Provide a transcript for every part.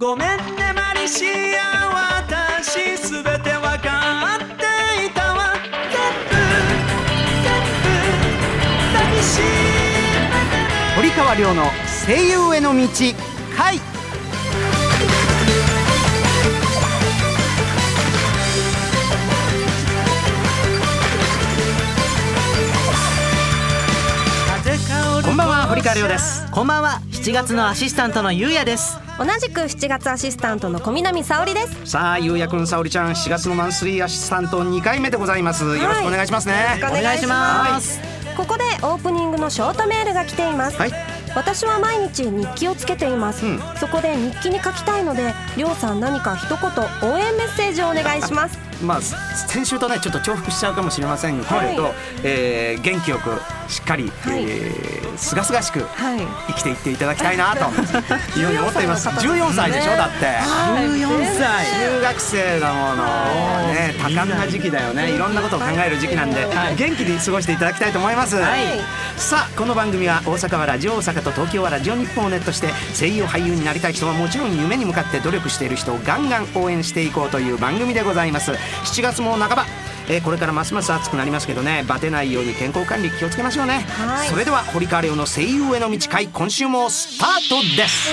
ごめんねマリシア私すべてわかっていたわ。全部堀川亮の声優への道回。こんばんは堀川亮です。こんばんは7月のアシスタントのゆうやです同じく7月アシスタントの小南沙織です。さあゆうやくんさおりちゃん4月のマンスリーアシスタント2回目でございます、よろしくお願いしますね。お願いします。ここでオープニングのショートメールが来ています、はい。私は毎日日記をつけています、うん。そこで日記に書きたいのでりょうさん何か一言応援メッセージをお願いしますまあ先週とねちょっと重複しちゃうかもしれませんけれど、はい。えー元気よくしっかり、はい。えーすがすがしくはい。生きていっていただきたいなと いうふうに思っています。14歳でしょ？だって。14歳。中学生だものね多感な時期だよね。い。ろんなことを考える時期なんで、はい。元気に過ごしていただきたいと思います、はい。さあこの番組は大阪はラジオ大阪と東京はラジオ日本をネットして声優俳優になりたい人はもちろん夢に向かって努力している人をガンガン応援していこうという番組でございます7月も半ば。えーこれからますます暑くなりますけどね。バテないように健康管理気をつけましょうね、はい。それでは堀川亮の声優への道会今週もスタートです。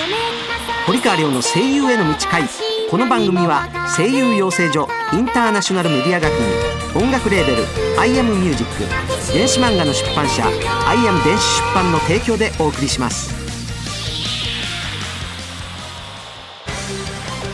堀川亮の声優への道会。この番組は声優養成所インターナショナルメディア学院音楽レーベル「アイアムミュージック電子漫画の出版社「アイアム電子出版」の提供でお送りします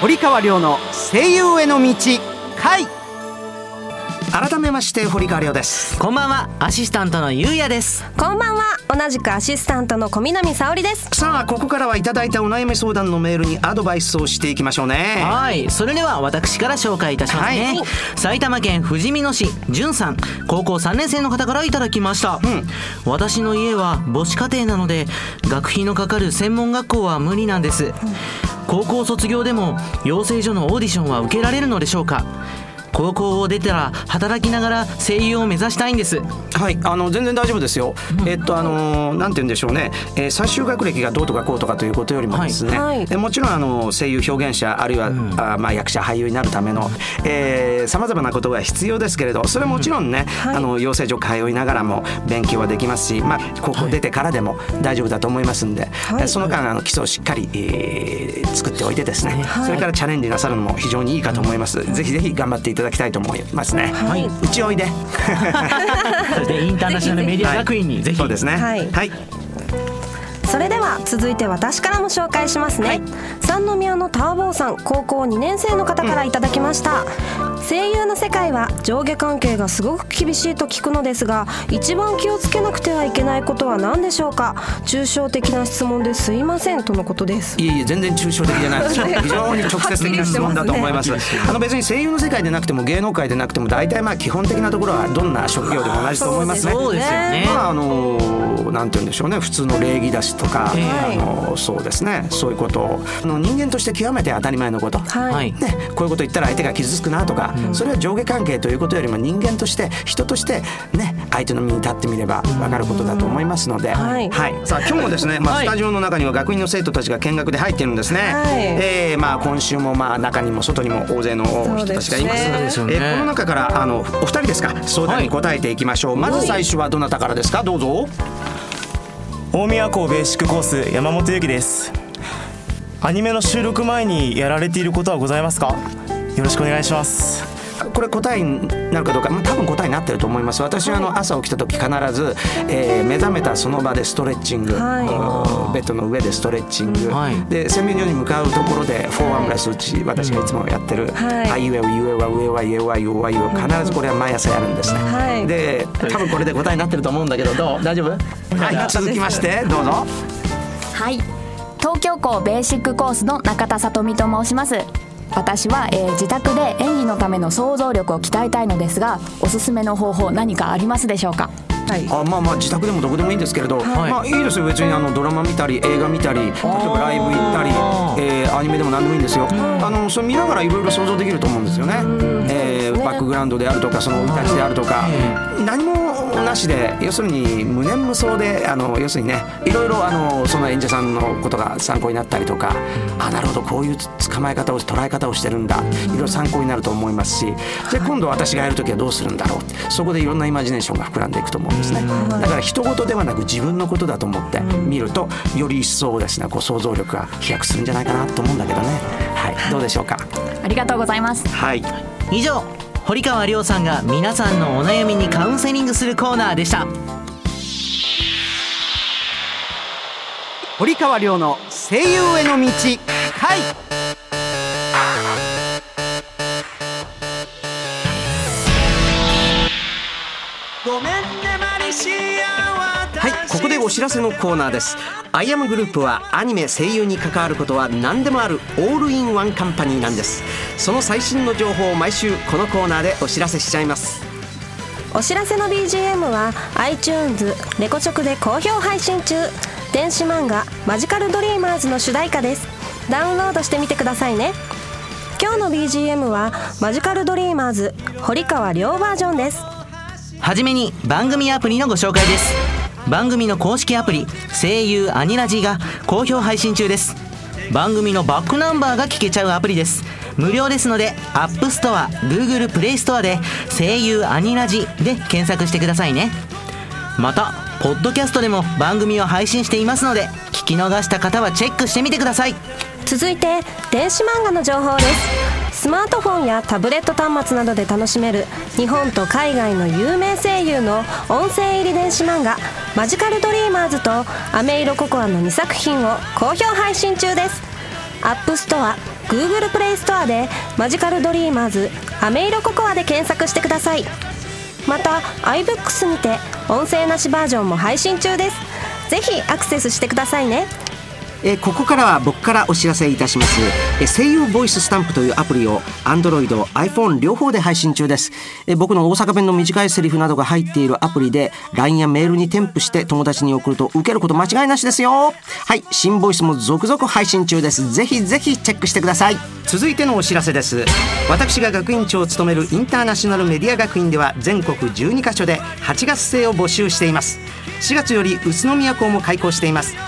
堀川亮の声優への道回。改めまして堀川亮です。こんばんは。アシスタントのゆうやです。こんばんは。同じくアシスタントの小南沙織です。さあここからはいただいたお悩み相談のメールにアドバイスをしていきましょうね。はい。それでは私から紹介いたしますね、はい。埼玉県ふじみ野市じゅんさん。高校3年生の方からいただきました、私の家は母子家庭なので学費のかかる専門学校は無理なんです、高校卒業でも養成所のオーディションは受けられるのでしょうか？高校を出たら働きながら声優を目指したいんです。はいあの全然大丈夫ですよ、えっとあのなんて言うんでしょうね、えー最終学歴がどうとかこうとかということよりもですね、はい。もちろんあの声優表現者あるいは、あまあ役者俳優になるためのさまざまなことが必要ですけれどそれはもちろんね、あの養成所通いながらも勉強はできますし、まあ高校出てからでも大丈夫だと思いますんで、えその間あの基礎をしっかり、えー作っておいてですね、それからチャレンジなさるのも非常にいいかと思います、ぜひぜひ頑張っていただきたいと思いますね、はい。うちおいで。そしてインターナショナルメディア学院にぜひ。そうですね。はい。はい。それでは続いて私からも紹介しますね、三宮のターボーさん高校2年生の方からいただきました、声優の世界は上下関係がすごく厳しいと聞くのですが一番気をつけなくてはいけないことは何でしょうか？抽象的な質問ですいません。とのことです。いえいえ全然抽象的じゃない。で す非常に直接的な質問だと思います。あの別に声優の世界でなくても芸能界でなくても大体まあ基本的なところはどんな職業でも同じと思いますね。そうですよね。まああのなんて言うんでしょうね。普通の礼儀だしとか、えあのそうですね。そういうことを。あの人間として極めて当たり前のこと、はい、はい。ね、こういうこと言ったら相手が傷つくなとか、それは上下関係ということよりも人間として人としてね相手の身に立ってみれば分かることだと思いますので、はい。さあ今日もですね、まあ、はいスタジオの中には学院の生徒たちが見学で入ってるんですね、はい。えーまあ、今週もまあ中にも外にも大勢の人たちがいます。そうですね。えーこの中からあのお二人ですか？相談に答えていきましょう、まず最初はどなたからですか？どうぞ。大宮校ベーシックコース山本由紀です。アニメの収録前にやられていることはございますか？よろしくお願いします。これ答えになるかどうか、まあ、多分答えになってると思います。私はあの朝起きた時必ず、えー目覚めたその場でストレッチング、はベッドの上でストレッチング、はい。で洗面所に向かうところでフォーアムラスうち私がいつもやってる「はい。あいうえおいうえは上はゆえはゆはゆ」必ずこれは毎朝やるんですね、はい。で多分これで答えになってると思うんだけどどう？大丈夫？はい。続きましてどうぞ。はい。東京校ベーシックコースの中田さとみと申します私は、えー自宅で演技のための想像力を鍛えたいのですがおすすめの方法何かありますでしょうか？はい。あまあまあ自宅でもどこでもいいんですけれど、まあいいですよ。別にあのドラマ見たり映画見たり例えばライブ行ったり、えーアニメでも何でもいいんですよ、あのそれ見ながらいろいろ想像できると思うんですよね、えーバックグラウンドであるとかその生い立ちであるとか、何もなしで要するに無念無想であの要するにねいろいろあのその演者さんのことが参考になったりとか、あなるほど。こういう捕まえ方を捉え方をしてるんだ。いろいろ参考になると思いますし。で今度私がやる時はどうするんだろう。そこでいろんなイマジネーションが膨らんでいくと思うんですねだから人事ではなく自分のことだと思って見るとより一層ですねこう想像力が飛躍するんじゃないかなと思うんだけどね。はい。どうでしょうか？ありがとうございます。はい。以上堀川亮さんが皆さんのお悩みにカウンセリングするコーナーでした。堀川亮の声優への道回。ごめんはいここでお知らせのコーナーです。アイアムグループはアニメ声優に関わることは何でもあるオールインワンカンパニーなんです。その最新の情報を毎週このコーナーでお知らせしちゃいます。お知らせの BGM は iTunes レコチョクで好評配信中。電子漫画「マジカルドリーマーズ」の主題歌です。ダウンロードしてみてくださいね。今日の BGM はマジカルドリーマーズ堀川亮バージョンです。はじめに番組アプリのご紹介です。番組の公式アプリ声優アニラジが好評配信中です。番組のバックナンバーが聞けちゃうアプリです。無料ですので App Store、Google Play Store で声優アニラジで検索してくださいね。またポッドキャストでも番組を配信していますので聞き逃した方はチェックしてみてください。続いて電子漫画の情報です。スマートフォンやタブレット端末などで楽しめる日本と海外の有名声優の音声入り電子漫画「マジカルドリーマーズ」と「アメイロココア」の2作品を好評配信中です。 App Store Google Play ストアで「マジカルドリーマーズアメイロココア」で検索してください。また iBooks にて音声なしバージョンも配信中です。ぜひアクセスしてくださいね。えーここからは僕からお知らせいたします、えー声優ボイススタンプというアプリを Android、iPhone 両方で配信中です、えー僕の大阪弁の短いセリフなどが入っているアプリで LINE やメールに添付して友達に送ると受けること間違いなしですよ。はい新ボイスも続々配信中です。ぜひぜひチェックしてください。続いてのお知らせです。私が学院長を務めるインターナショナルメディア学院では全国12カ所で8月生を募集しています。4月より宇都宮校も開校しています。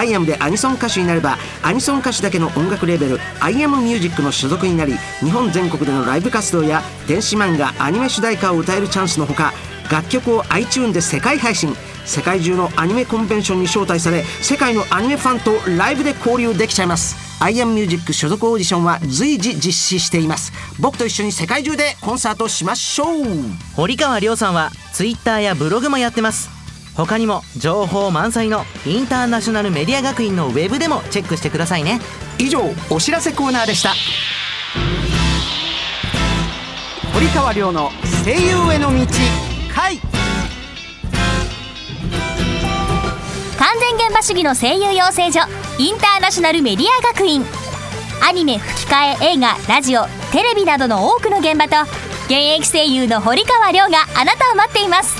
アイアムでアニソン歌手になればアニソン歌手だけの音楽レーベルアイアムミュージックの所属になり日本全国でのライブ活動や電子漫画アニメ主題歌を歌えるチャンスのほか楽曲を iTune で世界配信世界中のアニメコンベンションに招待され世界のアニメファンとライブで交流できちゃいます。アイアムミュージック所属オーディションは随時実施しています。僕と一緒に世界中でコンサートしましょう。堀川亮さんは Twitter やブログもやってます。他にも情報満載のインターナショナルメディア学院のウェブでもチェックしてくださいね。以上お知らせコーナーでした。堀川亮の声優への道回。完全現場主義の声優養成所インターナショナルメディア学院。アニメ吹き替え映画ラジオテレビなどの多くの現場と現役声優の堀川亮があなたを待っています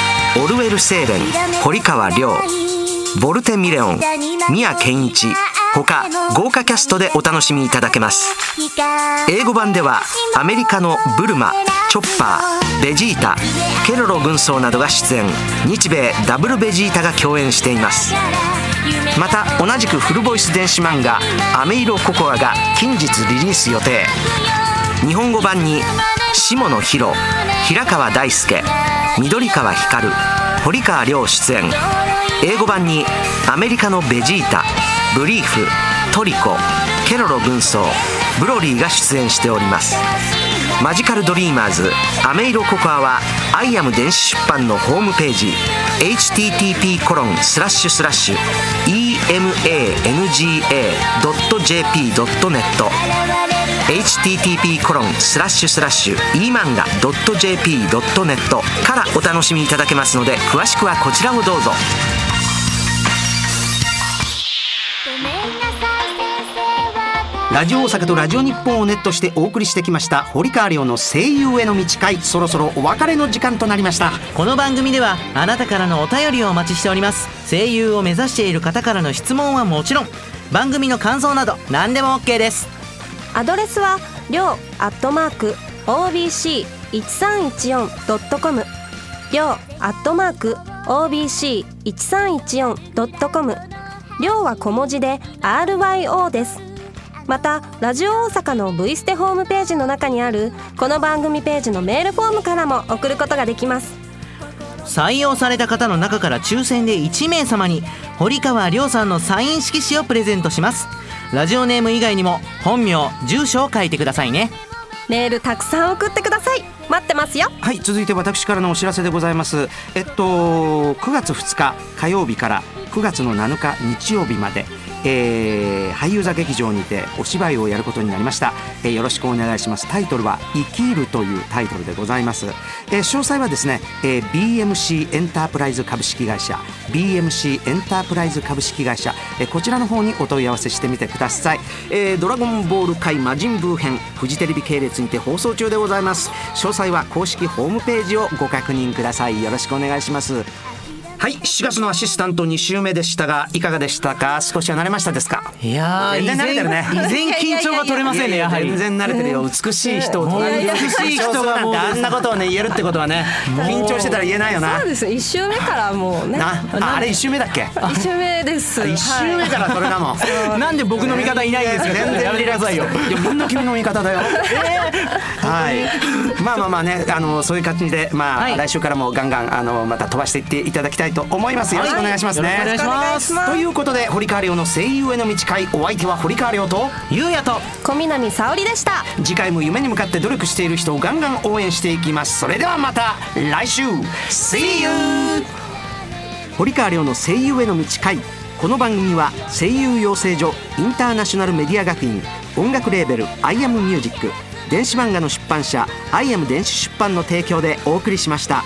オルウェル・セーレン堀川亮ボルテ・ミレオン宮健一他豪華キャストでお楽しみいただけます。英語版ではアメリカのブルマチョッパーベジータケロロ軍曹などが出演。日米ダブルベジータが共演しています。また同じくフルボイス電子漫画「アメイロココア」が近日リリース予定。日本語版に下野紘平川大輔緑川光堀川亮出演。英語版にアメリカのベジータブリーフトリコケロロ軍曹ブロリーが出演しております。マジカルドリーマーズアメイロココアはアイアム電子出版のホームページ http コロンスラッシュスラッシュ emanga.jp.net http コロンスラッシュスラッシュ emanga.jp.net からお楽しみいただけますので詳しくはこちらをどうぞ。ラジオ大阪とラジオ日本をネットしてお送りしてきました堀川亮の声優への道会。そろそろお別れの時間となりました。この番組ではあなたからのお便りをお待ちしております。声優を目指している方からの質問はもちろん番組の感想など何でも OK ですアドレスはりょうアットマーク OBC1314.com りょうアットマーク OBC1314.com りょうは小文字で RYO です。またラジオ大阪の V ステホームページの中にあるこの番組ページのメールフォームからも送ることができます。採用された方の中から抽選で1名様に堀川亮さんのサイン色紙をプレゼントします。ラジオネーム以外にも本名住所を書いてくださいね。メールたくさん送ってください。待ってますよ。はい続いて私からのお知らせでございます。えっと9月2日火曜日から9月の7日日曜日までえー俳優座劇場にてお芝居をやることになりました、えーよろしくお願いします。タイトルは「生きる」というタイトルでございます、えー詳細はですね、えー BMC エンタープライズ株式会社。BMC エンタープライズ株式会社、えーこちらの方にお問い合わせしてみてください、えードラゴンボール界魔人ブー編フジテレビ系列にて放送中でございます。詳細は公式ホームページをご確認ください。よろしくお願いします。はい7月のアシスタント2週目でしたがいかがでしたか？少しは慣れましたですか？いやー全然慣れてるね。依然緊張が取れませんね。やはり。全然慣れてるよ。美しい人を隣に美しい人がもうあんなことをね言えるってことはね緊張してたら言えないよな。そうです。一週目からもうね。なああれ1週目だっけ？一週目です。1週目からそれなのなんで僕の味方いないんですよ全然。やめてくださいよ。いやみんな君の味方だよ。はい。まあまあまあね、あのそういう感じで、まあ、はい。来週からもガンガンあのまた飛ばしていっていただきたいと思います。よろしくお願いしますね。よろしくお願いします。ということで堀川亮の声優への道会お相手は堀川亮とゆうやと小南沙織でした。次回も夢に向かって努力している人をガンガン応援していきます。それではまた来週。See you! 堀川亮の声優への道会。この番組は声優養成所インターナショナルメディア学院音楽レーベル「アイアムミュージック電子漫画の出版社「アイアム電子出版」の提供でお送りしました。